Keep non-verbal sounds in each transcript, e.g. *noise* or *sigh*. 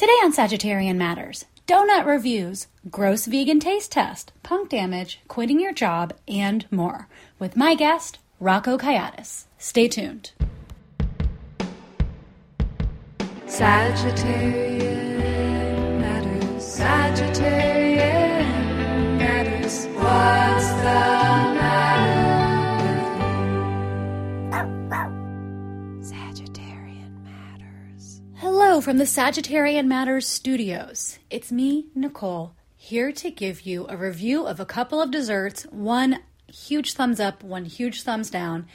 Today on Sagittarian Matters, donut reviews, gross vegan taste test, punk damage, quitting your job, and more with my guest, Rocco Kayiatos. Stay tuned. From the Sagittarian Matters studios. It's me, Nicole, here to give you a review of a couple of desserts, one huge thumbs up, one huge thumbs down,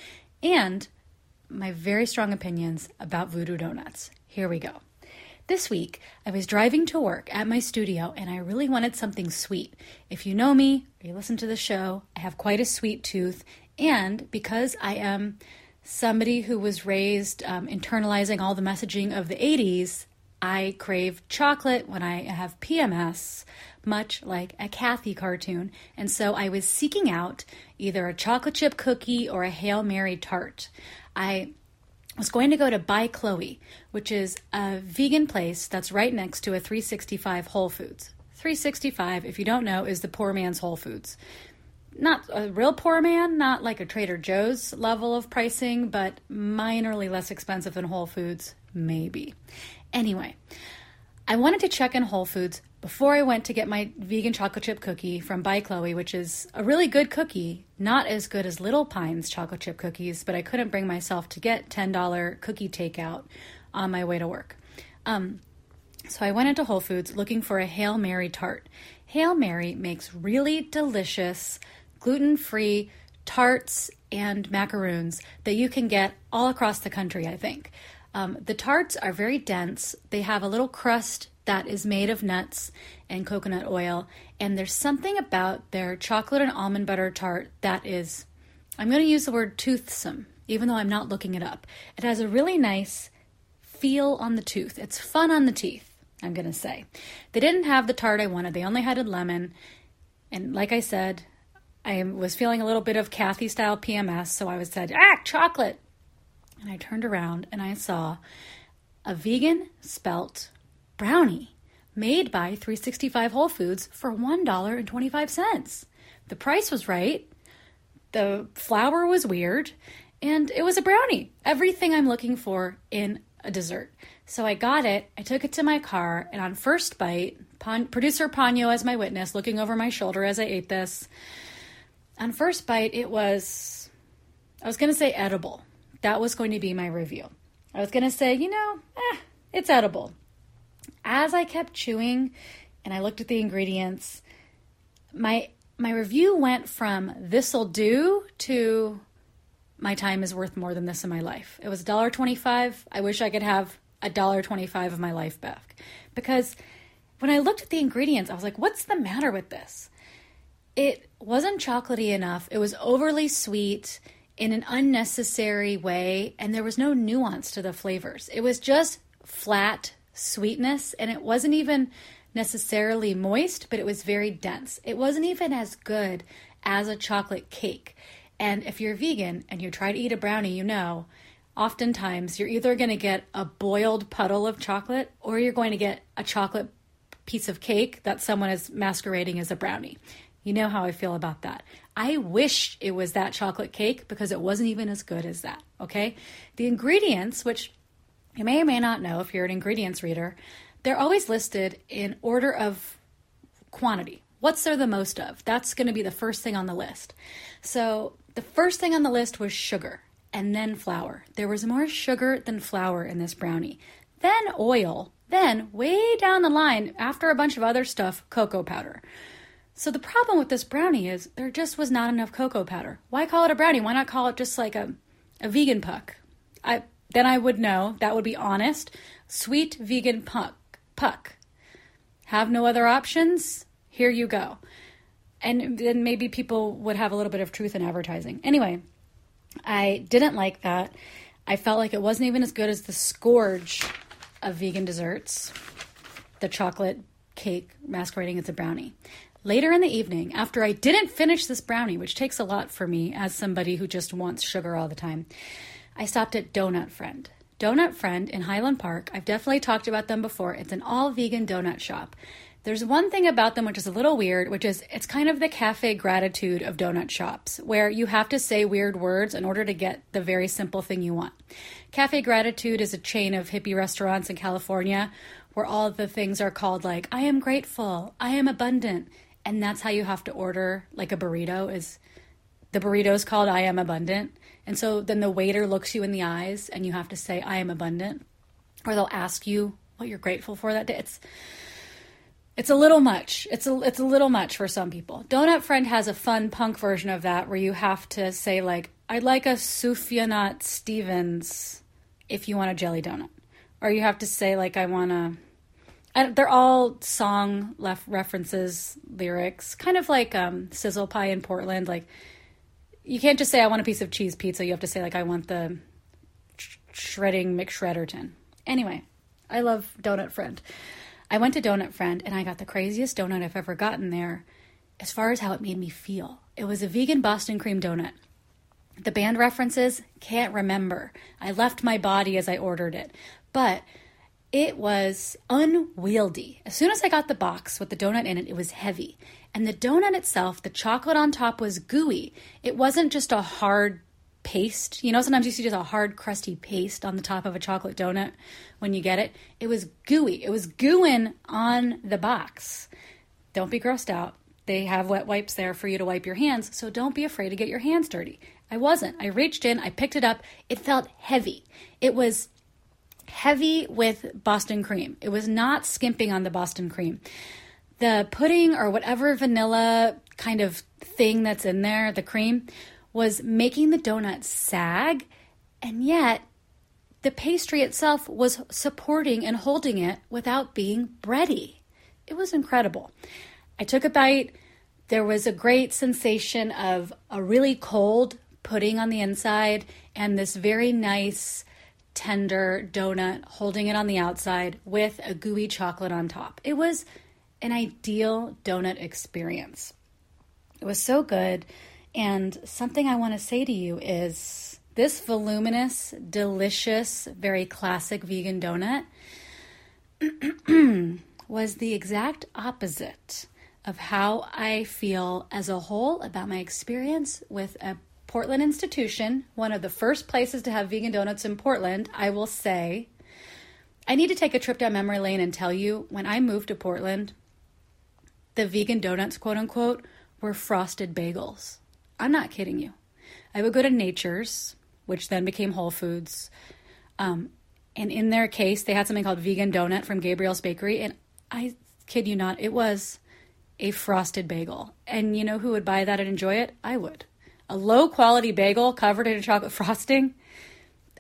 and my very strong opinions about voodoo donuts. Here we go. This week, I was driving to work at my studio and I really wanted something sweet. If you know me or you listen to the show, I have quite a sweet tooth. And because I am somebody who was raised um, internalizing all the messaging of the 80s, I crave chocolate when I have PMS, much like a Cathy cartoon. And so I was seeking out either a chocolate chip cookie or a Hail Merry tart. I was going to go to By Chloe, which is a vegan place that's right next to a 365 Whole Foods. 365, if you don't know, is the poor man's Whole Foods. Not a real poor man, not like a Trader Joe's level of pricing, but minorly less expensive than Whole Foods, maybe. Anyway, I wanted to check in Whole Foods before I went to get my vegan chocolate chip cookie from By Chloe, which is a really good cookie, not as good as Little Pines chocolate chip cookies, but I couldn't bring myself to get $10 cookie takeout on my way to work. Um, so I went into Whole Foods looking for a Hail Merry tart. Hail Merry makes really delicious, gluten free tarts and macaroons that you can get all across the country, I think. Um, the tarts are very dense, they have a little crust that is made of nuts and coconut oil. And there's something about their chocolate and almond butter tart that is, I'm going to use the word toothsome, even though I'm not looking it up. It has a really nice feel on the tooth. It's fun on the teeth, I'm going to say. They didn't have the tart I wanted, they only had a lemon. And like I said, I was feeling a little bit of Cathy style PMS, so I was said, ah, chocolate. And I turned around and I saw a vegan spelt brownie made by 365 Whole Foods for $1.25. The price was right, the flour was weird, and it was a brownie. Everything I'm looking for in a dessert. So I got it, I took it to my car, and on first bite, Pon- producer Ponyo as my witness, looking over my shoulder as I ate this. On first bite, it was, I was going to say edible. That was going to be my review. I was going to say, you know, eh, it's edible as I kept chewing and I looked at the ingredients, my my review went from this'll do to my time is worth more than this in my life. It was $1.25. I wish I could have $1.25 of my life back. Because when I looked at the ingredients, I was like, what's the matter with this? It wasn't chocolatey enough. It was overly sweet in an unnecessary way, and there was no nuance to the flavors. It was just flat sweetness, and it wasn't even necessarily moist, but it was very dense. It wasn't even as good as a chocolate cake. And if you're vegan and you try to eat a brownie, you know, oftentimes you're either going to get a boiled puddle of chocolate or you're going to get a chocolate piece of cake that someone is masquerading as a brownie. You know how I feel about that. I wish it was that chocolate cake because it wasn't even as good as that, okay? The ingredients, which you may or may not know if you're an ingredients reader, they're always listed in order of quantity. What's there the most of? That's going to be the first thing on the list. So the first thing on the list was sugar and then flour. There was more sugar than flour in this brownie. Then oil. Then, way down the line, after a bunch of other stuff, cocoa powder. So the problem with this brownie is there just was not enough cocoa powder. Why call it a brownie? Why not call it just like a, a vegan puck? I then I would know that would be honest. Sweet vegan puck. Puck. Have no other options? Here you go. And then maybe people would have a little bit of truth in advertising. Anyway, I didn't like that. I felt like it wasn't even as good as the scourge of vegan desserts, the chocolate cake masquerading as a brownie. Later in the evening, after I didn't finish this brownie, which takes a lot for me as somebody who just wants sugar all the time, I stopped at Donut Friend. Donut Friend in Highland Park. I've definitely talked about them before. It's an all vegan donut shop. There's one thing about them which is a little weird, which is it's kind of the cafe gratitude of donut shops, where you have to say weird words in order to get the very simple thing you want. Cafe Gratitude is a chain of hippie restaurants in California where all the things are called like I am grateful, I am abundant, and that's how you have to order like a burrito is the burrito is called I am abundant. And so then the waiter looks you in the eyes and you have to say I am abundant or they'll ask you what you're grateful for that day. It's it's a little much. It's a it's a little much for some people. Donut Friend has a fun punk version of that where you have to say like I'd like a Sufjam Stevens if you want a jelly donut, or you have to say like I want a. I, they're all song left references, lyrics, kind of like um, Sizzle Pie in Portland. Like you can't just say I want a piece of cheese pizza. You have to say like I want the sh- shredding McShredderton. Anyway, I love Donut Friend. I went to Donut Friend and I got the craziest donut I've ever gotten there as far as how it made me feel. It was a vegan Boston cream donut. The band references, can't remember. I left my body as I ordered it. But it was unwieldy. As soon as I got the box with the donut in it, it was heavy. And the donut itself, the chocolate on top was gooey. It wasn't just a hard paste. You know, sometimes you see just a hard, crusty paste on the top of a chocolate donut when you get it. It was gooey. It was gooing on the box. Don't be grossed out. They have wet wipes there for you to wipe your hands, so don't be afraid to get your hands dirty. I wasn't. I reached in, I picked it up. It felt heavy. It was heavy with Boston cream. It was not skimping on the Boston cream. The pudding or whatever vanilla kind of thing that's in there, the cream, was making the donut sag, and yet the pastry itself was supporting and holding it without being bready. It was incredible. I took a bite. There was a great sensation of a really cold pudding on the inside and this very nice, tender donut holding it on the outside with a gooey chocolate on top. It was an ideal donut experience. It was so good. And something I want to say to you is this voluminous, delicious, very classic vegan donut *clears throat* was the exact opposite of how I feel as a whole about my experience with a Portland institution, one of the first places to have vegan donuts in Portland. I will say, I need to take a trip down memory lane and tell you when I moved to Portland, the vegan donuts, quote unquote, were frosted bagels. I'm not kidding you. I would go to Nature's, which then became Whole Foods. Um, and in their case, they had something called vegan donut from Gabriel's Bakery. And I kid you not, it was a frosted bagel. And you know who would buy that and enjoy it? I would. A low quality bagel covered in chocolate *laughs* frosting.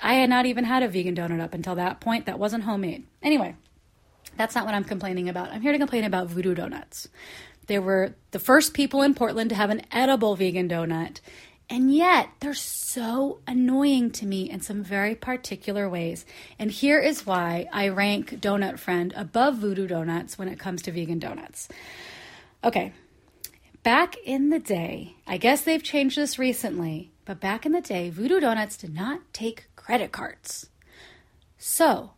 I had not even had a vegan donut up until that point. That wasn't homemade. Anyway, that's not what I'm complaining about. I'm here to complain about voodoo donuts. They were the first people in Portland to have an edible vegan donut. And yet, they're so annoying to me in some very particular ways. And here is why I rank Donut Friend above Voodoo Donuts when it comes to vegan donuts. Okay, back in the day, I guess they've changed this recently, but back in the day, Voodoo Donuts did not take credit cards. So,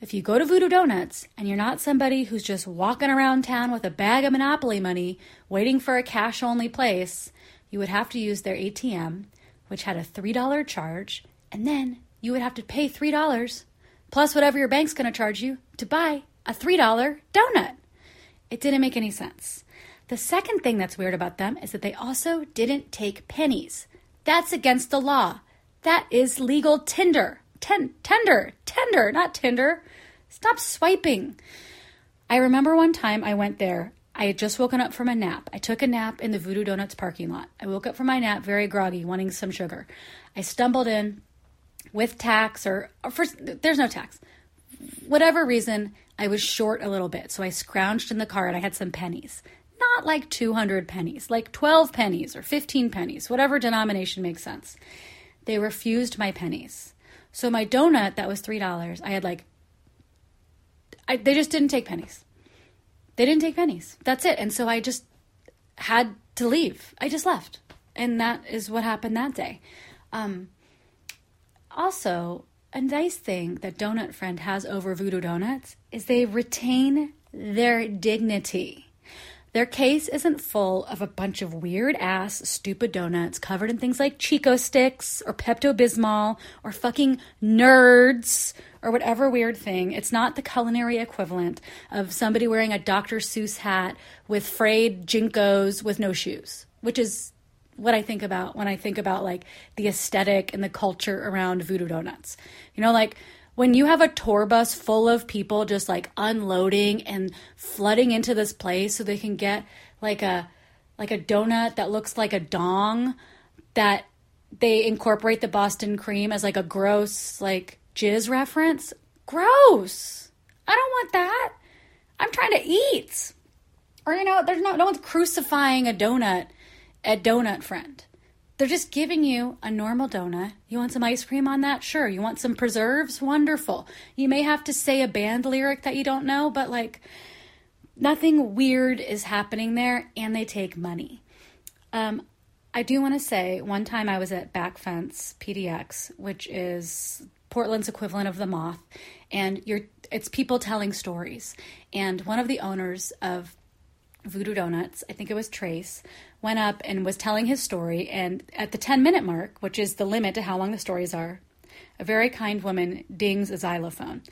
if you go to Voodoo Donuts and you're not somebody who's just walking around town with a bag of Monopoly money waiting for a cash only place, you would have to use their ATM, which had a $3 charge, and then you would have to pay $3 plus whatever your bank's going to charge you to buy a $3 donut. It didn't make any sense. The second thing that's weird about them is that they also didn't take pennies. That's against the law. That is legal Tinder. Ten- tender, tender, not Tinder. Stop swiping. I remember one time I went there. I had just woken up from a nap. I took a nap in the Voodoo Donuts parking lot. I woke up from my nap very groggy, wanting some sugar. I stumbled in with tax or, or there's no tax. Whatever reason, I was short a little bit. So I scrounged in the car and I had some pennies. Not like 200 pennies, like 12 pennies or 15 pennies, whatever denomination makes sense. They refused my pennies. So my donut that was $3, I had like I, they just didn't take pennies. They didn't take pennies. That's it. And so I just had to leave. I just left. And that is what happened that day. Um, also, a nice thing that Donut Friend has over Voodoo Donuts is they retain their dignity. Their case isn't full of a bunch of weird ass, stupid donuts covered in things like Chico sticks or Pepto Bismol or fucking nerds or whatever weird thing. It's not the culinary equivalent of somebody wearing a Dr. Seuss hat with frayed JNCOs with no shoes, which is what I think about when I think about like the aesthetic and the culture around voodoo donuts. You know, like when you have a tour bus full of people just like unloading and flooding into this place so they can get like a like a donut that looks like a dong that they incorporate the Boston cream as like a gross like jizz reference. Gross. I don't want that. I'm trying to eat. Or you know, there's no no one's crucifying a donut at Donut Friend. They're just giving you a normal donut. You want some ice cream on that? Sure. You want some preserves? Wonderful. You may have to say a band lyric that you don't know, but like nothing weird is happening there, and they take money. Um, I do want to say one time I was at Back Fence PDX, which is Portland's equivalent of the Moth, and you're it's people telling stories. And one of the owners of Voodoo Donuts, I think it was Tres, went up and was telling his story. And at the 10 minute mark, which is the limit to how long the stories are, a very kind woman dings a xylophone.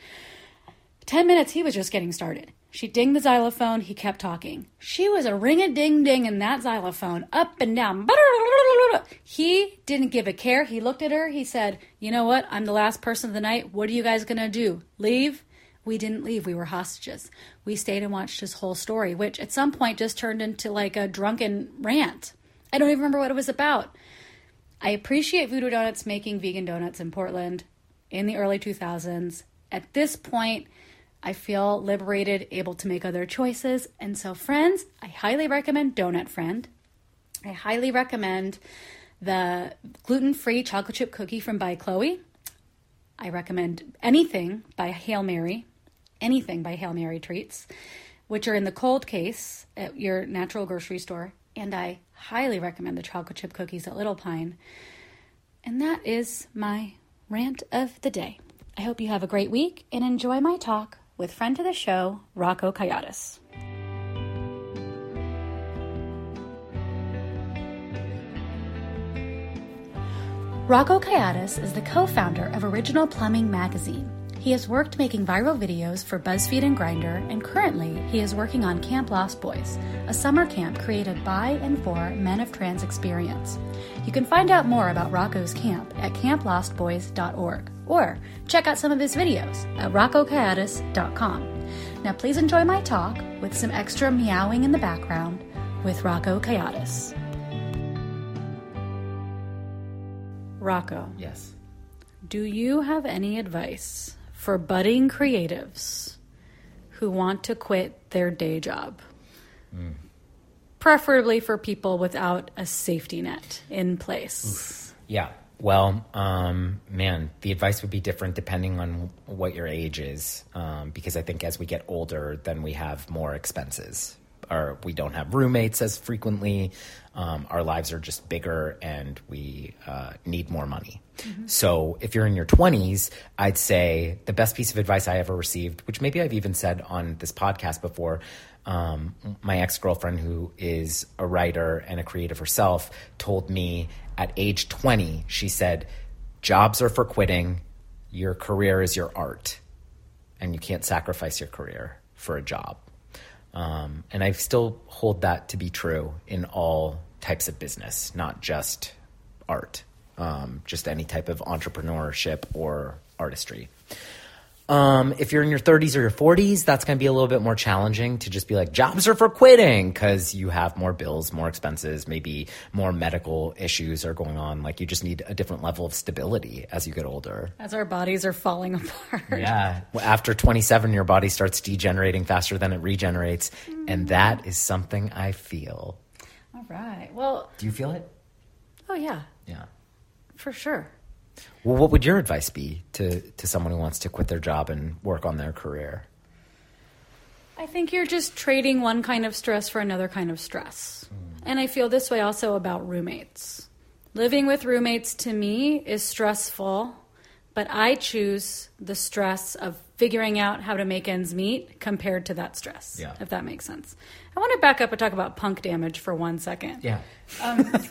10 minutes, he was just getting started. She dinged the xylophone, he kept talking. She was a ring a ding ding in that xylophone, up and down. He didn't give a care. He looked at her, he said, You know what? I'm the last person of the night. What are you guys gonna do? Leave? We didn't leave. We were hostages. We stayed and watched his whole story, which at some point just turned into like a drunken rant. I don't even remember what it was about. I appreciate Voodoo Donuts making vegan donuts in Portland in the early 2000s. At this point, I feel liberated, able to make other choices. And so, friends, I highly recommend Donut Friend. I highly recommend the gluten free chocolate chip cookie from By Chloe. I recommend anything by Hail Merry, anything by Hail Merry Treats, which are in the cold case at your natural grocery store. And I highly recommend the chocolate chip cookies at Little Pine. And that is my rant of the day. I hope you have a great week and enjoy my talk with friend to the show, Rocco Kayiatos. Rocco Kayiatos is the co founder of Original Plumbing Magazine. He has worked making viral videos for BuzzFeed and Grindr, and currently he is working on Camp Lost Boys, a summer camp created by and for men of trans experience. You can find out more about Rocco's camp at camplostboys.org or check out some of his videos at roccokayatis.com. Now, please enjoy my talk with some extra meowing in the background with Rocco Kayiatos. Rocco, Yes. do you have any advice for budding creatives who want to quit their day job? Preferably for people without a safety net in place. Yeah. Well, um, man, the advice would be different depending on what your age is, um, because I think as we get older, then we have more expenses, or we don't have roommates as frequently. Um, our lives are just bigger, and we uh, need more money. So, if you're in your 20s, I'd say the best piece of advice I ever received, which maybe I've even said on this podcast before, um, my ex girlfriend, who is a writer and a creative herself, told me at age 20, she said, Jobs are for quitting, your career is your art, and you can't sacrifice your career for a job. Um, and I still hold that to be true in all types of business, not just art, um, just any type of entrepreneurship or artistry. Um, if you're in your 30s or your 40s, that's going to be a little bit more challenging to just be like, jobs are for quitting because you have more bills, more expenses, maybe more medical issues are going on. Like you just need a different level of stability as you get older. As our bodies are falling *laughs* apart. Yeah. After 27, your body starts degenerating faster than it regenerates. And that is something I feel. All right. Well, Do you feel it? oh, yeah, Yeah. for sure. Well, what would your advice be to, to someone who wants to quit their job and work on their career? I think you're just trading one kind of stress for another kind of stress. Hmm. And I feel this way also about roommates. Living with roommates to me is stressful, but I choose the stress of figuring out how to make ends meet compared to that stress. Yeah. If that makes sense. I want to back up and talk about punk damage for one second. Yeah.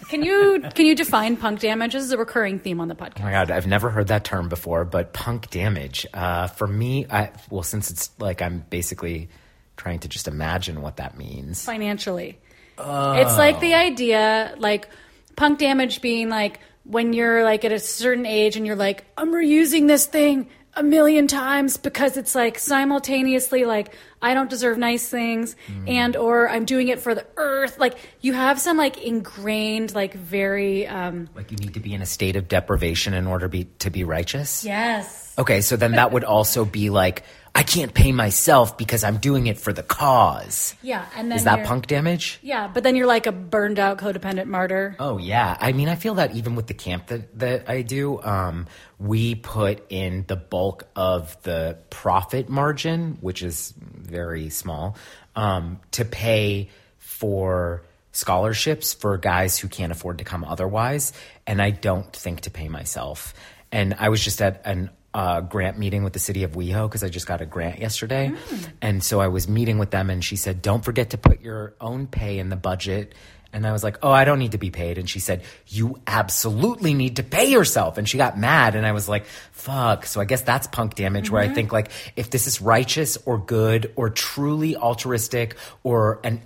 Can you can you define punk damage? This is a recurring theme on the podcast. Oh my god, I've never heard that term before, but punk damage. Uh, for me, I, well, since it's like I'm basically trying to just imagine what that means. financially. It's like the idea, like punk damage being like when you're like at a certain age and you're like, I'm reusing this thing a million times because it's like simultaneously like I don't deserve nice things and or I'm doing it for the earth. Like you have some like ingrained, like very um Like you need to be in a state of deprivation in order be, to be righteous. Yes. Okay, so then that would also be like I can't pay myself because I'm doing it for the cause. Yeah. And then Is that punk damage? Yeah, but then you're like a burned out codependent martyr. Oh yeah, I mean, I feel that even with the camp that that I do, um, we put in the bulk of the profit margin, which is very small, um, to pay for scholarships for guys who can't afford to come otherwise, and I don't think to pay myself. And I was just at an uh, grant meeting with the city of WeHo because I just got a grant yesterday, and so I was meeting with them, and she said, "Don't forget to put your own pay in the budget." And I was like, oh, I don't need to be paid. And she said, you absolutely need to pay yourself. And she got mad. And I was like, fuck. So I guess that's punk damage where I think like, if this is righteous or good or truly altruistic or an, mm,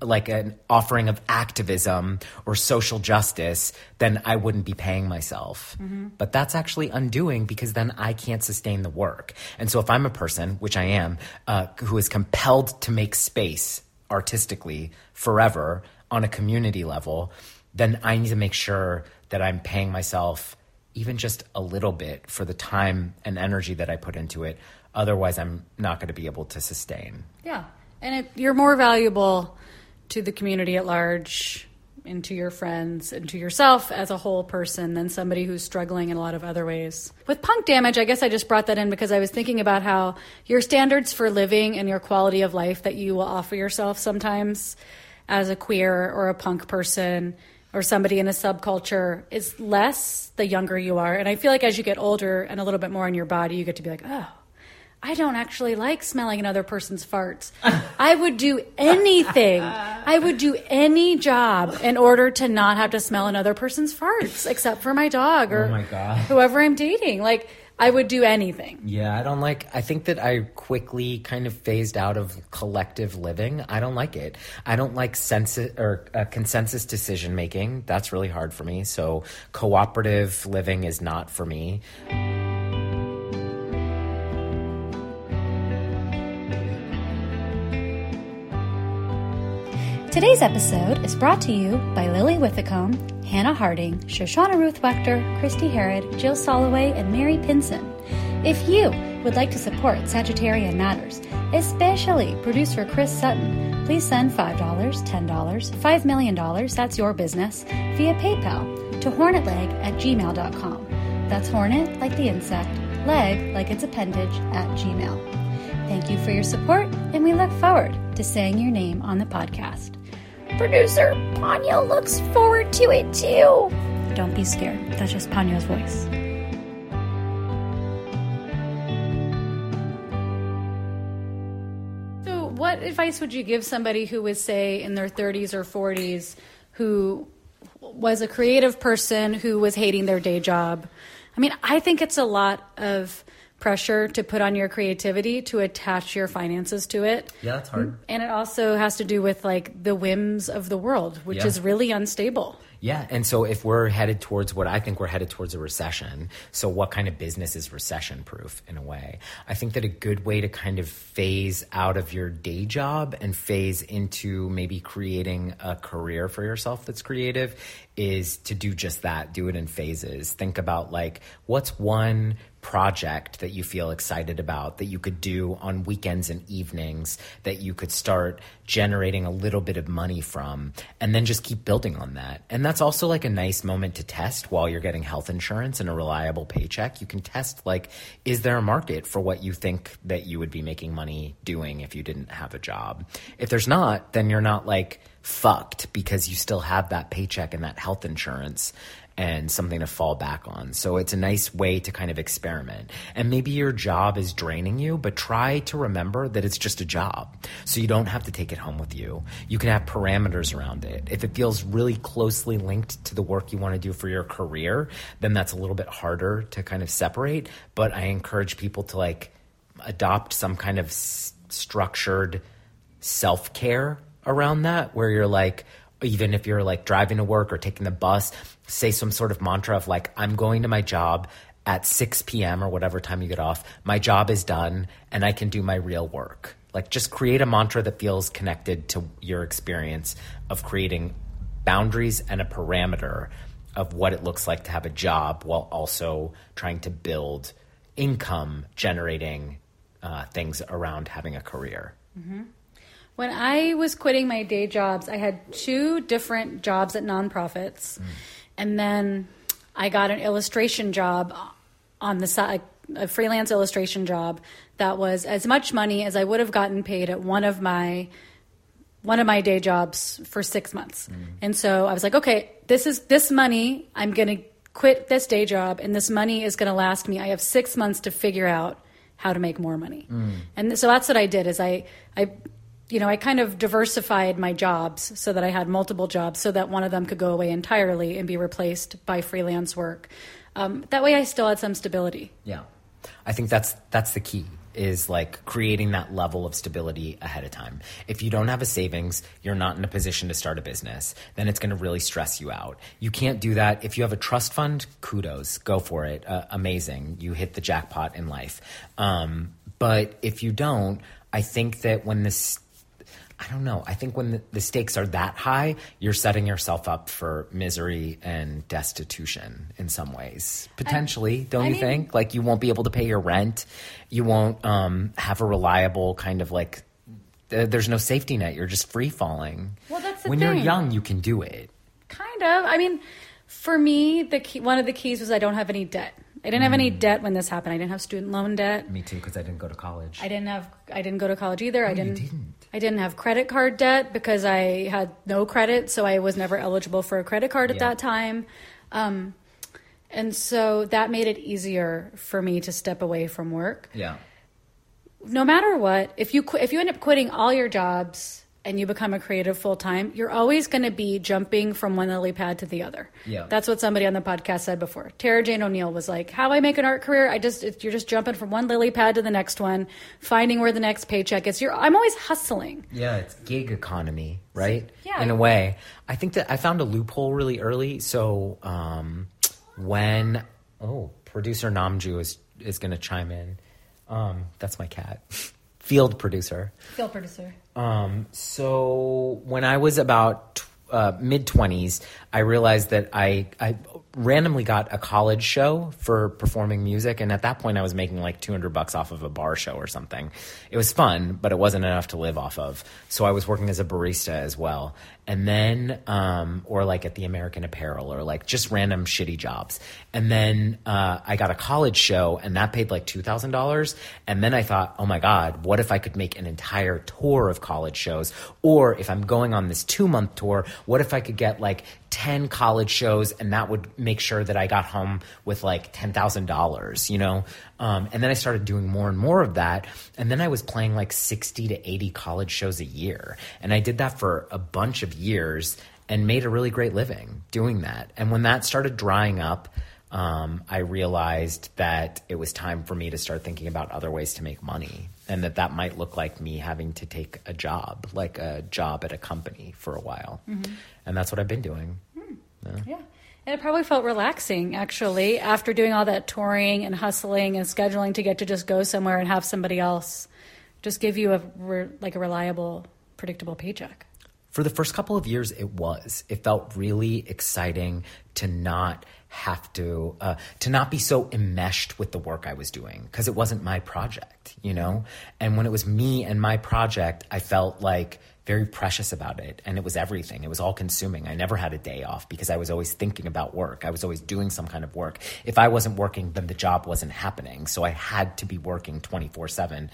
like an offering of activism or social justice, then I wouldn't be paying myself. But that's actually undoing because then I can't sustain the work. And so if I'm a person, which I am, uh, who is compelled to make space artistically forever on a community level, then I need to make sure that I'm paying myself even just a little bit for the time and energy that I put into it. Otherwise, I'm not going to be able to sustain. Yeah. And it, you're more valuable to the community at large and to your friends and to yourself as a whole person than somebody who's struggling in a lot of other ways. With punk damage, I guess I just brought that in because I was thinking about how your standards for living and your quality of life that you will offer yourself sometimes as a queer or a punk person or somebody in a subculture is less the younger you are. And I feel like as you get older and a little bit more in your body, you get to be like, oh, I don't actually like smelling another person's farts. *laughs* I would do anything. I would do any job in order to not have to smell another person's farts, except for my dog or Oh my God. whoever I'm dating. Like, I would do anything. Yeah, I don't like. I think that I quickly kind of phased out of collective living. I don't like it. I don't like sensi- or uh, consensus decision making. That's really hard for me. So cooperative living is not for me. Today's episode is brought to you by Lily Withacombe, Hannah Harding, Shoshana Ruth Wechter, Christy Herod, Jill Soloway, and Mary Pinson. If you would like to support Sagittarian Matters, especially producer Chris Sutton, please send $5, $10, $5 million, that's your business, via PayPal to hornetleg at gmail.com. That's hornet like the insect, leg like its appendage at gmail. Thank you for your support, and we look forward to saying your name on the podcast. Producer Ponyo looks forward to it too. Don't be scared. That's just Ponyo's voice. So, what advice would you give somebody who was, say, in their 30s or 40s who was a creative person who was hating their day job? I mean, I think it's a lot of pressure to put on your creativity to attach your finances to it. Yeah, that's hard. And it also has to do with like the whims of the world, which Yeah. is really unstable. Yeah, and so if we're headed towards what I think we're headed towards a recession, so what kind of business is recession proof in a way? I think that a good way to kind of phase out of your day job and phase into maybe creating a career for yourself that's creative is to do just that, do it in phases. Think about like what's one project that you feel excited about that you could do on weekends and evenings that you could start generating a little bit of money from and then just keep building on that. And that's also like a nice moment to test while you're getting health insurance and a reliable paycheck. You can test like is there a market for what you think that you would be making money doing if you didn't have a job? If there's not, then you're not like fucked because you still have that paycheck and that health insurance and something to fall back on. So it's a nice way to kind of experiment. And maybe your job is draining you, but try to remember that it's just a job. So you don't have to take it home with you. You can have parameters around it. If it feels really closely linked to the work you want to do for your career, then that's a little bit harder to kind of separate. But I encourage people to like adopt some kind of s- structured self care around that where you're like, even if you're like driving to work or taking the bus, say some sort of mantra of like, I'm going to my job at 6 p.m. or whatever time you get off. My job is done and I can do my real work. Like, just create a mantra that feels connected to your experience of creating boundaries and a parameter of what it looks like to have a job while also trying to build income generating uh, things around having a career. When I was quitting my day jobs, I had two different jobs at nonprofits. And then I got an illustration job on the side, a freelance illustration job that was as much money as I would have gotten paid at one of my one of my day jobs for 6 months. Mm-hmm. And so I was like, okay, this is this money, I'm going to quit this day job and this money is going to last me. I have 6 months to figure out how to make more money. Mm. And so that's what I did is I I you know, I kind of diversified my jobs so that I had multiple jobs so that one of them could go away entirely and be replaced by freelance work. Um, that way I still had some stability. Yeah. I think that's that's the key is like creating that level of stability ahead of time. If you don't have a savings, you're not in a position to start a business, then it's going to really stress you out. You can't do that. If you have a trust fund, kudos, go for it. Uh, amazing. You hit the jackpot in life. Um, but if you don't, I think that when this I don't know. I think when the, the stakes are that high, you're setting yourself up for misery and destitution in some ways. Potentially, don't I you mean- think? Like you won't be able to pay your rent. You won't um, have a reliable kind of like. th- There's no safety net. You're just free falling. Well, that's the when you're young, you can do it. Kind of. I mean, for me, the key, one of the keys was I don't have any debt. I didn't have any debt when this happened. I didn't have student loan debt. Me too, because I didn't go to college. I didn't have. I didn't go to college either. I didn't, didn't? I didn't have credit card debt because I had no credit, so I was never eligible for a credit card at Yeah. that time. Um, and so that made it easier for me to step away from work. yeah. no matter what, if you qu- if you end up quitting all your jobs and you become a creative full time, you're always going to be jumping from one lily pad to the other. Yeah. that's what somebody on the podcast said before. Tara Jane O'Neil was like, "How I make an art career? I just you're just jumping from one lily pad to the next one, finding where the next paycheck is. You're I'm always hustling. Yeah, it's gig economy, right? Yeah. In a way. I think that I found a loophole really early. So um, when oh, producer Namju is is going to chime in. Um, that's my cat. *laughs* Field producer. Field producer. Um, so when I was about tw- uh, mid twenties, I realized that I I randomly got a college show for performing music, and at that point, I was making like two hundred bucks off of a bar show or something. It was fun, but it wasn't enough to live off of. So I was working as a barista as well, and then um, or like at the American Apparel or like just random shitty jobs. And then uh, I got a college show, and that paid like two thousand dollars. And then I thought, oh my god, what if I could make an entire tour of college shows? Or if I'm going on this two month tour, what if I could get like 10 college shows and that would make sure that I got home with like $10,000, you know? Um, and then I started doing more and more of that. And then I was playing like 60 to 80 college shows a year. And I did that for a bunch of years and made a really great living doing that. And when that started drying up, um, I realized that it was time for me to start thinking about other ways to make money, and that that might look like me having to take a job, like a job at a company for a while, mm-hmm. and that's what I've been doing. Hmm. Yeah. And it probably felt relaxing actually after doing all that touring and hustling and scheduling to get to just go somewhere and have somebody else just give you a re- like a reliable, predictable paycheck. For the first couple of years, it was. It felt really exciting to not have to uh, to not be so enmeshed with the work I was doing because it wasn't my project, you know. And when it was me and my project, I felt like very precious about it, and it was everything. It was all consuming. I never had a day off because I was always thinking about work. I was always doing some kind of work. If I wasn't working, then the job wasn't happening. So I had to be working twenty four seven,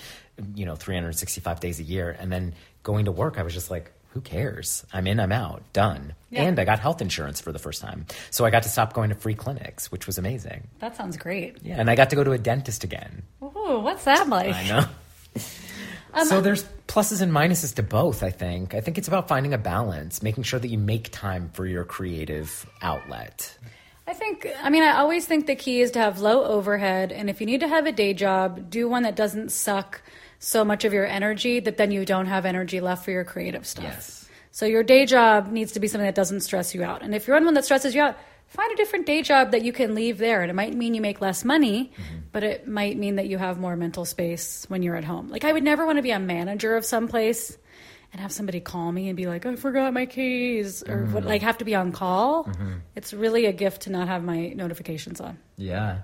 you know, three hundred sixty five days a year, and then going to work, I was just like, who cares? I'm in, I'm out, done. Yeah. And I got health insurance for the first time. So I got to stop going to free clinics, which was amazing. That sounds great. Yeah, and I got to go to a dentist again. Ooh, what's that like? I know. *laughs* Um, so there's pluses and minuses to both, I think. I think it's about finding a balance, making sure that you make time for your creative outlet. I think, I mean, I always think the key is to have low overhead. And if you need to have a day job, do one that doesn't suck so much of your energy that then you don't have energy left for your creative stuff. Yes. So your day job needs to be something that doesn't stress you out. And if you're on one that stresses you out, find a different day job that you can leave there. And it might mean you make less money, mm-hmm. but it might mean that you have more mental space when you're at home. Like I would never want to be a manager of some place and have somebody call me and be like, I forgot my keys or what, mm-hmm. like have to be on call. Mm-hmm. It's really a gift to not have my notifications on. Yeah.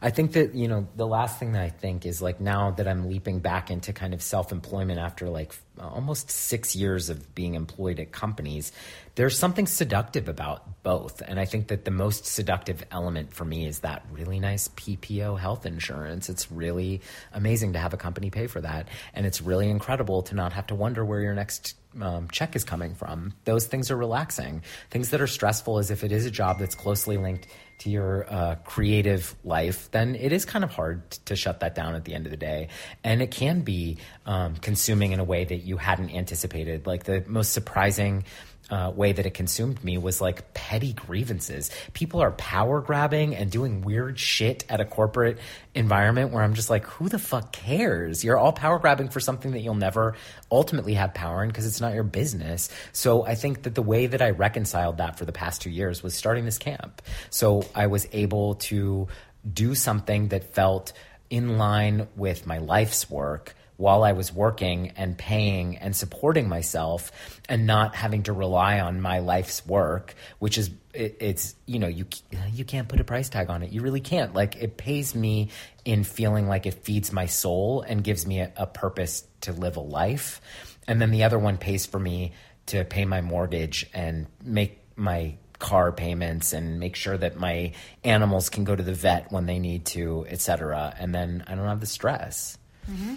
I think that, you know, the last thing that I think is like now that I'm leaping back into kind of self employment after like almost six years of being employed at companies, there's something seductive about both. And I think that the most seductive element for me is that really nice PPO health insurance. It's really amazing to have a company pay for that. And it's really incredible to not have to wonder where your next um, check is coming from. Those things are relaxing. Things that are stressful is if it is a job that's closely linked to your uh, creative life, then it is kind of hard to shut that down at the end of the day. And it can be um, consuming in a way that you hadn't anticipated. Like the most surprising uh, way that it consumed me was like petty grievances. People are power grabbing and doing weird shit at a corporate environment where I'm just like, who the fuck cares? You're all power grabbing for something that you'll never ultimately have power in because it's not your business. So I think that the way that I reconciled that for the past two years was starting this camp. So I was able to do something that felt in line with my life's work while I was working and paying and supporting myself and not having to rely on my life's work, which is it, it's you know you you can't put a price tag on it. You really can't. Like it pays me in feeling like it feeds my soul and gives me a, a purpose to live a life, and then the other one pays for me to pay my mortgage and make my car payments and make sure that my animals can go to the vet when they need to, etc. And then I don't have the stress. Mm-hmm.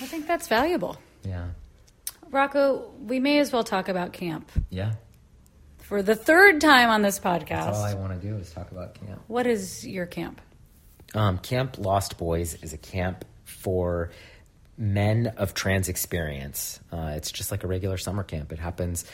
I think that's valuable. Yeah. Rocco, we may as well talk about camp Yeah. for the third time on this podcast. That's all I want to do is talk about camp. what is your camp? Um, camp Lost Boys is a camp for men of trans experience. Uh, it's just like a regular summer camp. It happens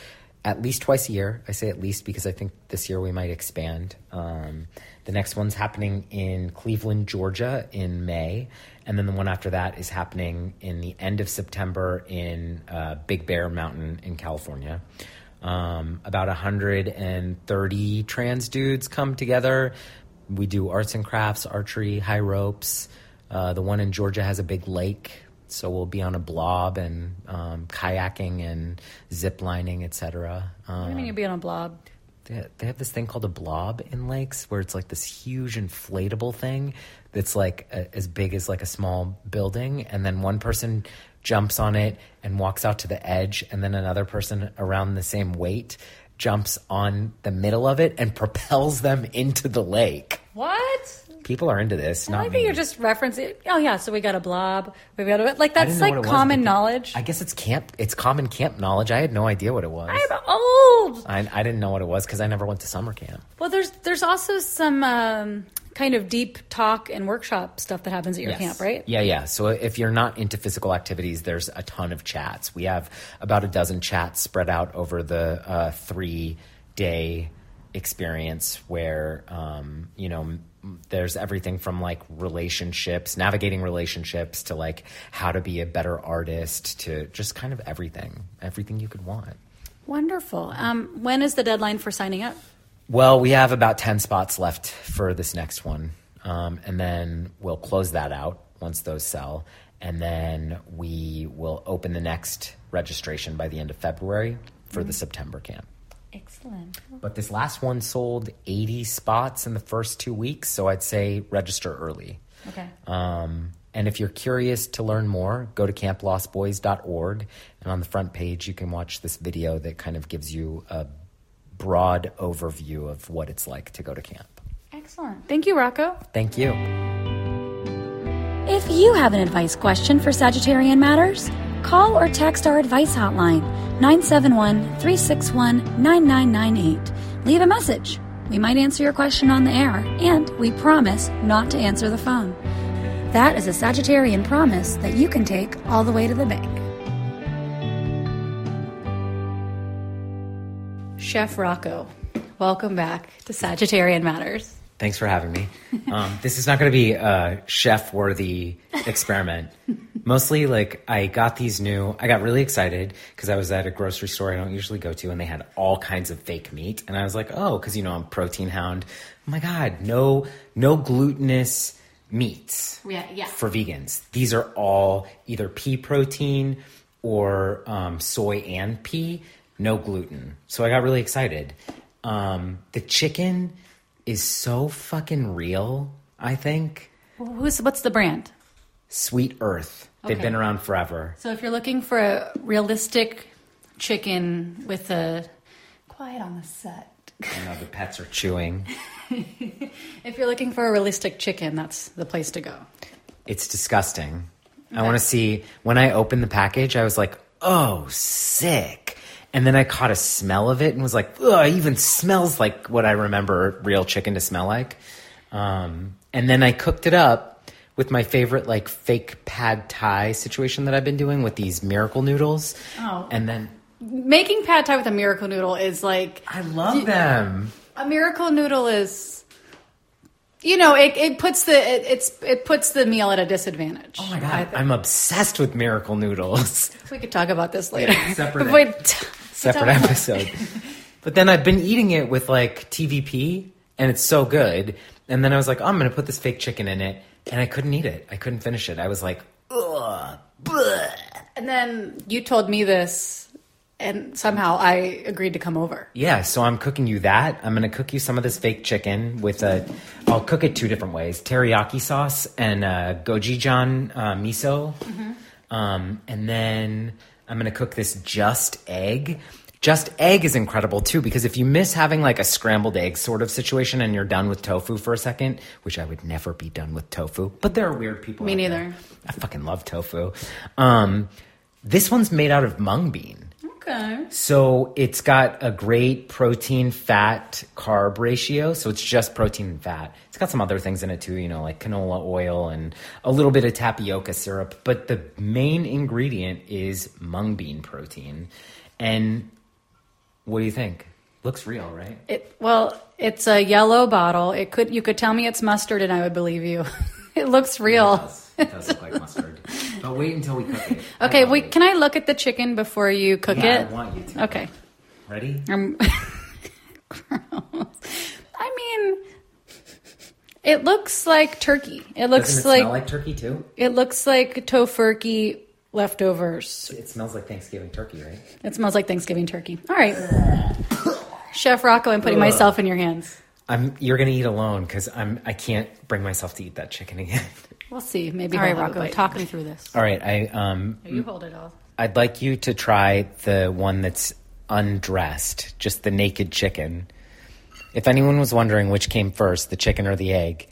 at least twice a year. I say at least because I think this year we might expand. Um, the next one's happening in Cleveland, Georgia in May. And then the one after that is happening in the end of September in uh, Big Bear Mountain in California. Um, about 130 trans dudes come together. We do arts and crafts, archery, high ropes. Uh, the one in Georgia has a big lake, so we'll be on a blob and um, kayaking and zip lining, etc. What do Um, you mean you'll be on a blob? They, have this thing called a blob in lakes where it's like this huge inflatable thing that's like a, as big as like a small building and then one person jumps on it and walks out to the edge and then another person around the same weight jumps on the middle of it and propels them *laughs* into the lake What? People are into this I like me you're just referencing. Oh yeah, so we got a blob. We got a like that's like it was, common knowledge. i guess it's camp it's common camp knowledge i had no idea what it was I'm old. I, I didn't know what it was because i never went to summer camp Well, there's there's also some um, kind of deep talk and workshop stuff that happens at your Yes. camp, right? Yeah, yeah. So if you're not into physical activities, there's a ton of chats. We have about a dozen chats spread out over the uh, three day experience where, um, you know, there's everything from like relationships, navigating relationships to like how to be a better artist to just kind of everything, everything you could want. Wonderful. Um, when is the deadline for signing up? Well, we have about 10 spots left for this next one. Um, and then we'll close that out once those sell. And then we will open the next registration by the end of February for the September camp. Excellent. But this last one sold 80 spots in the first two weeks. So I'd say register early. Okay. Um, and if you're curious to learn more, go to camplostboys.org. And on the front page, you can watch this video that kind of gives you a broad overview of what it's like to go to camp. Excellent. Thank you, Rocco. Thank you. If you have an advice question for Sagittarian Matters, call or text our advice hotline 971 361 9998. Leave a message. We might answer your question on the air, and we promise not to answer the phone. That is a Sagittarian promise that you can take all the way to the bank. Chef Rocco, welcome back to Sagittarian Matters. Thanks for having me. Um, *laughs* this is not going to be a chef worthy experiment. *laughs* Mostly, like, I got these new, I got really excited because I was at a grocery store I don't usually go to and they had all kinds of fake meat. And I was like, oh, because, you know, I'm protein hound. Oh my God, no, no glutinous meats Yeah, yeah. for vegans. These are all either pea protein or um, soy and pea, no gluten. So I got really excited. Um, the chicken is so fucking real, I think. Who's, what's the brand? Sweet Earth. They've been around forever. So if you're looking for a realistic chicken with a quiet on the set. I know the pets are chewing. *laughs* If you're looking for a realistic chicken, that's the place to go. It's disgusting. I want to see. When I opened the package, I was like, oh, sick. And then I caught a smell of it and was like, oh, it even smells like what I remember real chicken to smell like. Um, and then I cooked it up with my favorite, like, fake pad thai situation that I've been doing with these miracle noodles. Oh. And then Making pad thai with a miracle noodle is like I love them. a miracle noodle is you know, it, it puts the it, it's it puts the meal at a disadvantage. Oh my God. I'm obsessed with miracle noodles. *laughs* we could talk about this later. Separate- separate episode. *laughs* But then I've been eating it with like TVP, and it's so good. And then I was like, oh, I'm gonna put this fake chicken in it, and I couldn't eat it. I couldn't finish it. I was like, ugh, bleh. And then you told me this, and somehow I agreed to come over. yeah. So I'm cooking you that. I'm gonna cook you some of this fake chicken with a. I'll cook it two different ways: teriyaki sauce and uh, gochujang uh, miso. Um, and then I'm gonna cook this just egg. Just egg is incredible too because if you miss having like a scrambled egg sort of situation and you're done with tofu for a second, which I would never be done with tofu, but there are weird people. Me neither. there. I fucking love tofu. Um, this one's made out of mung bean. Okay. So it's got a great protein fat carb ratio. So it's just protein and fat. It's got some other things in it too, you know, like canola oil and a little bit of tapioca syrup. But the main ingredient is mung bean protein. And what do you think? Looks real, right? It well, it's a yellow bottle. It could you could tell me it's mustard, and I would believe you. *laughs* it looks real. Does. It does look like mustard. But wait until we cook it. Okay, love wait. it. Can I look at the chicken before you cook Yeah, it? I want you to. Okay. Ready? Um. *laughs* I mean, it looks like turkey. It looks Doesn't it like, smell like turkey too? it looks like tofurkey leftovers. It smells like Thanksgiving turkey, right? It smells like Thanksgiving turkey. All right, Chef Rocco, I'm putting myself in your hands. I'm. You're gonna eat alone because I'm. I can't bring myself to eat that chicken again. *laughs* We'll see. Maybe. All right, he'll have a Rocco, talk me through this. All right. I um. You hold it all. I'd like you to try the one that's undressed, just the naked chicken. If anyone was wondering which came first, the chicken or the egg,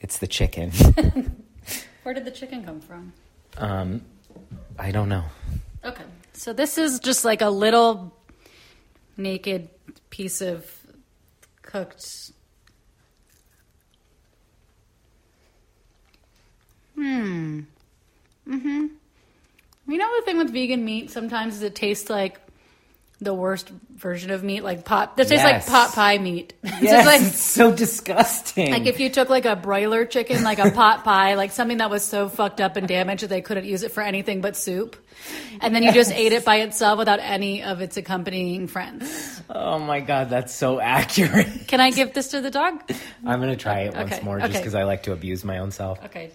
it's the chicken. *laughs* Where did the chicken come from? um, I don't know. Okay. So this is just like a little naked piece of cooked. Hmm. Mm-hmm. You know the thing with vegan meat sometimes is it tastes like the worst version of meat, like pot. This tastes like pot pie meat. *laughs* It's Yes, just like it's so disgusting. like if you took like a broiler chicken, like a pot pie, like something that was so fucked up and damaged that they couldn't use it for anything but soup, and then you just ate it by itself without any of its accompanying friends. oh my god, that's so accurate. Can I give this to the dog? I'm gonna try it once Okay, more just because I like to abuse my own self. Okay.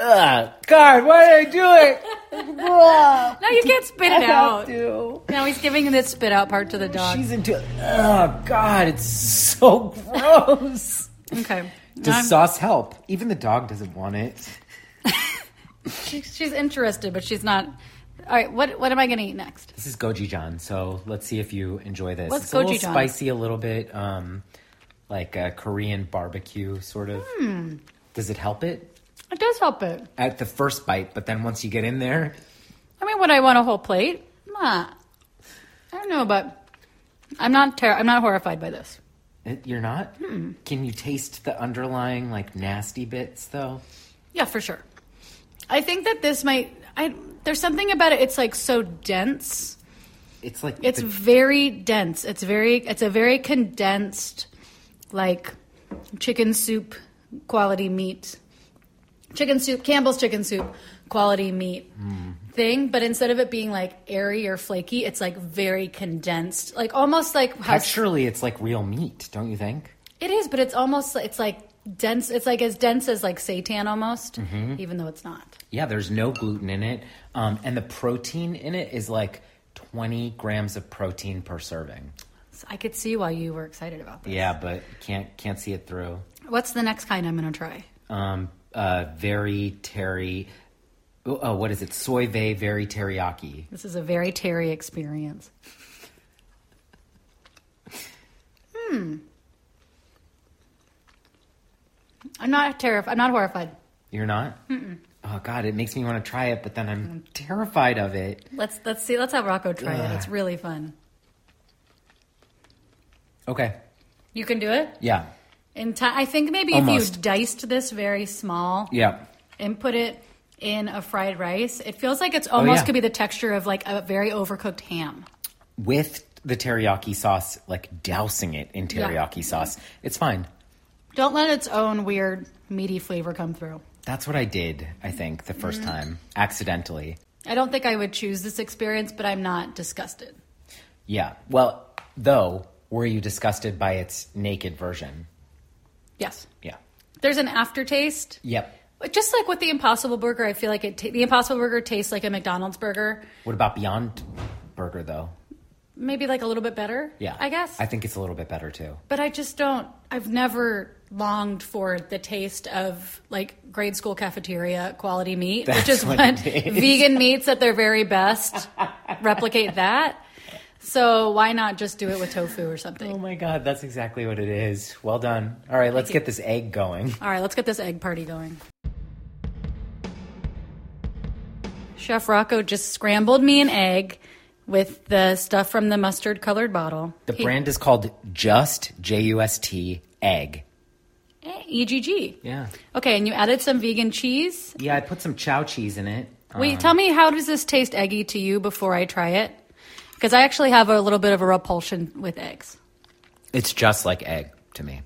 Ugh, God, why did I do it? No, you can't spit it out. to. No, he's giving the spit out part to the dog. She's into it. Oh God, it's so gross. Okay. Does I'm- sauce help? Even the dog doesn't want it. *laughs* she- she's interested, but she's not. All right. What what am I going to eat next? This is gochujang, so let's see if you enjoy this. What's it's a little gochujang? spicy, a little bit, um, like a Korean barbecue sort of. Hmm. Does it help it? It does help it. at the first bite, but then once you get in there, I mean, would I want a whole plate? Nah. I don't know, but I'm not ter- I'm not horrified by this. it, you're not. Hmm. Can you taste the underlying like nasty bits though? Yeah, for sure. I think that this might. I there's something about it. It's like so dense. It's like It's the- very dense. It's very. It's a very condensed, like chicken soup quality meat. Chicken soup, Campbell's chicken soup quality meat thing. But instead of it being like airy or flaky, it's like very condensed, like almost like how texturally it's like real meat, don't you think? it is. But it's almost it's like dense. It's like as dense as like seitan almost, even though it's not. Yeah, there's no gluten in it, um, and the protein in it is like 20 grams of protein per serving. So I could see why you were excited about this. Yeah, but can't can't see it through. What's the next kind I'm going to try? Um, uh, very terry. Oh, what is it? Soy Vay very teriyaki. This is a very Terry experience. Hmm. I'm not terrified. I'm not horrified. You're not? Oh God, it makes me want to try it, but then I'm terrified of it. Let's let's see. Let's have Rocco try it. It's really fun. Okay. You can do it. Yeah. In time, I think maybe Almost. if you diced this very small Yeah. and put it in a fried rice, it feels like it's oh, almost yeah. could be the texture of like a very overcooked ham. With the teriyaki sauce, like dousing it in Yeah. teriyaki sauce, it's fine. Don't let its own weird meaty flavor come through. That's what I did, I think, the 1st mm-hmm. time, accidentally. I don't think I would choose this experience, but I'm not disgusted. Yeah. Well, though, were you disgusted by its naked version? Yes. Yeah. There's an aftertaste. Yep. Just like with the Impossible Burger, I feel like it. Ta- the Impossible Burger tastes like a McDonald's burger, What about Beyond Burger, though? maybe like a little bit better. Yeah. I guess. I think it's a little bit better, too. but I just don't. I've never longed for the taste of like grade school cafeteria quality meat, which is what what, vegan meats at their very best replicate that. So why not just do it with tofu or something? Oh my God, that's exactly what it is. Well done. All right, let's get this egg going. All right, let's get this egg party going. Chef Rocco just scrambled me an egg with the stuff from the mustard colored bottle. The He- brand is called Just, J U S T, Egg. Eh, EGG. Yeah. Okay, and you added some vegan cheese. Yeah, I put some Chao cheese in it. Wait, Um, tell me how does this taste eggy to you before I try it? Because I actually have a little bit of a repulsion with eggs. It's just like egg to me.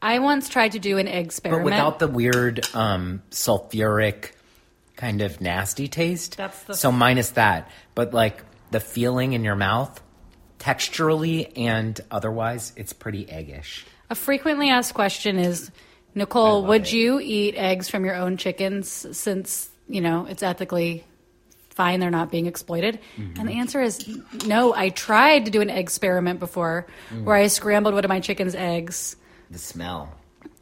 I once tried to do an egg But without the weird um, sulfuric kind of nasty taste. That's the- so minus that. But like the feeling in your mouth, texturally and otherwise, it's pretty eggish. A frequently asked question is, Nicole, would it. you eat eggs from your own chickens since, you know, it's ethically fine they're not being exploited? Mm-hmm. And the answer is no. I tried to do an experiment before Mm. where I scrambled one of my chicken's eggs. The smell.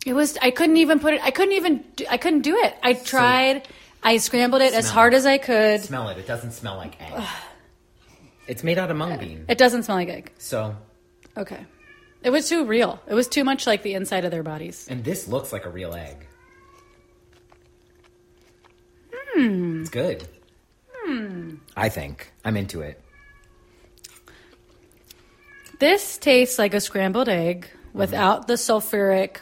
It was I couldn't even put it I couldn't even do, I couldn't do it. I tried I scrambled it as hard as I could. Smell it. It doesn't smell like egg. it's made out of mung bean. It doesn't smell like egg. So, Okay. It was too real. It was too much like the inside of their bodies. and this looks like a real egg. Hmm. It's good. I think. I'm into it. This tastes like a scrambled egg without the sulfuric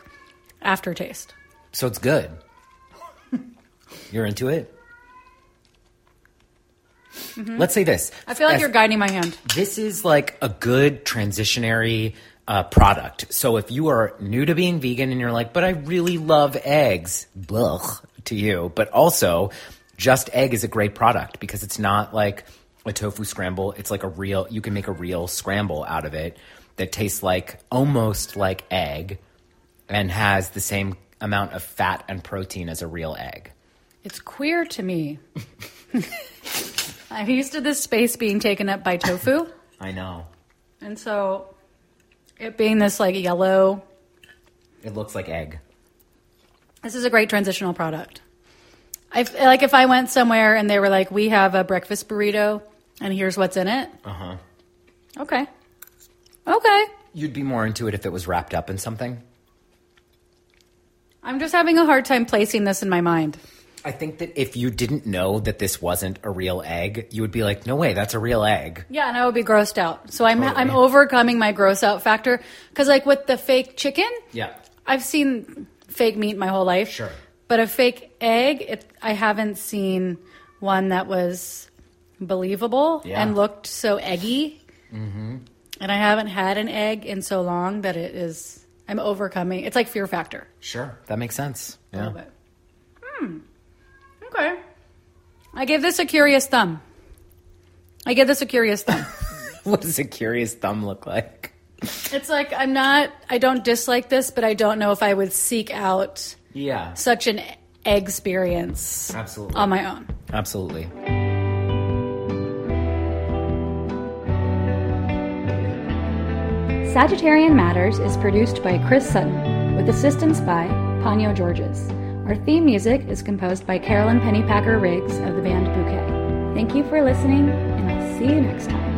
aftertaste. So it's good. *laughs* You're into it? Let's say this. I feel like As- you're guiding my hand. this is like a good transitionary uh, product. So if you are new to being vegan and you're like, but I really love eggs, blech to you. But also, just egg is a great product because it's not like a tofu scramble. It's like a real, you can make a real scramble out of it that tastes like almost like egg and has the same amount of fat and protein as a real egg. It's queer to me. *laughs* I'm used to this space being taken up by tofu. *laughs* I know. And so it being this like yellow, It looks like egg. this is a great transitional product. I f- like if I went somewhere and they were like, "We have a breakfast burrito, and here's what's in it." Uh huh. Okay, okay. You'd be more into it if it was wrapped up in something. I'm just having a hard time placing this in my mind. I think that if you didn't know that this wasn't a real egg, you would be like, "No way, that's a real egg." Yeah, and I would be grossed out. So I'm Totally. I'm overcoming my gross out factor because like with the fake chicken, Yeah. I've seen fake meat my whole life. Sure. But a fake egg, it, I haven't seen one that was believable Yeah. and looked so eggy. Mm-hmm. And I haven't had an egg in so long that it is. I'm overcoming. It's like fear factor. Sure, that makes sense. A Yeah. little bit. Hmm. Okay. I give this a curious thumb. I give this a curious thumb. *laughs* what does a curious thumb look like? It's like I'm not. I don't dislike this, but I don't know if I would seek out Yeah. such an experience Absolutely. on my own. Absolutely. Sagittarian Matters is produced by Chris Sutton with assistance by Ponyo Georges. Our theme music is composed by Carolyn Pennypacker Riggs of the band Bouquet. Thank you for listening, and I'll see you next time.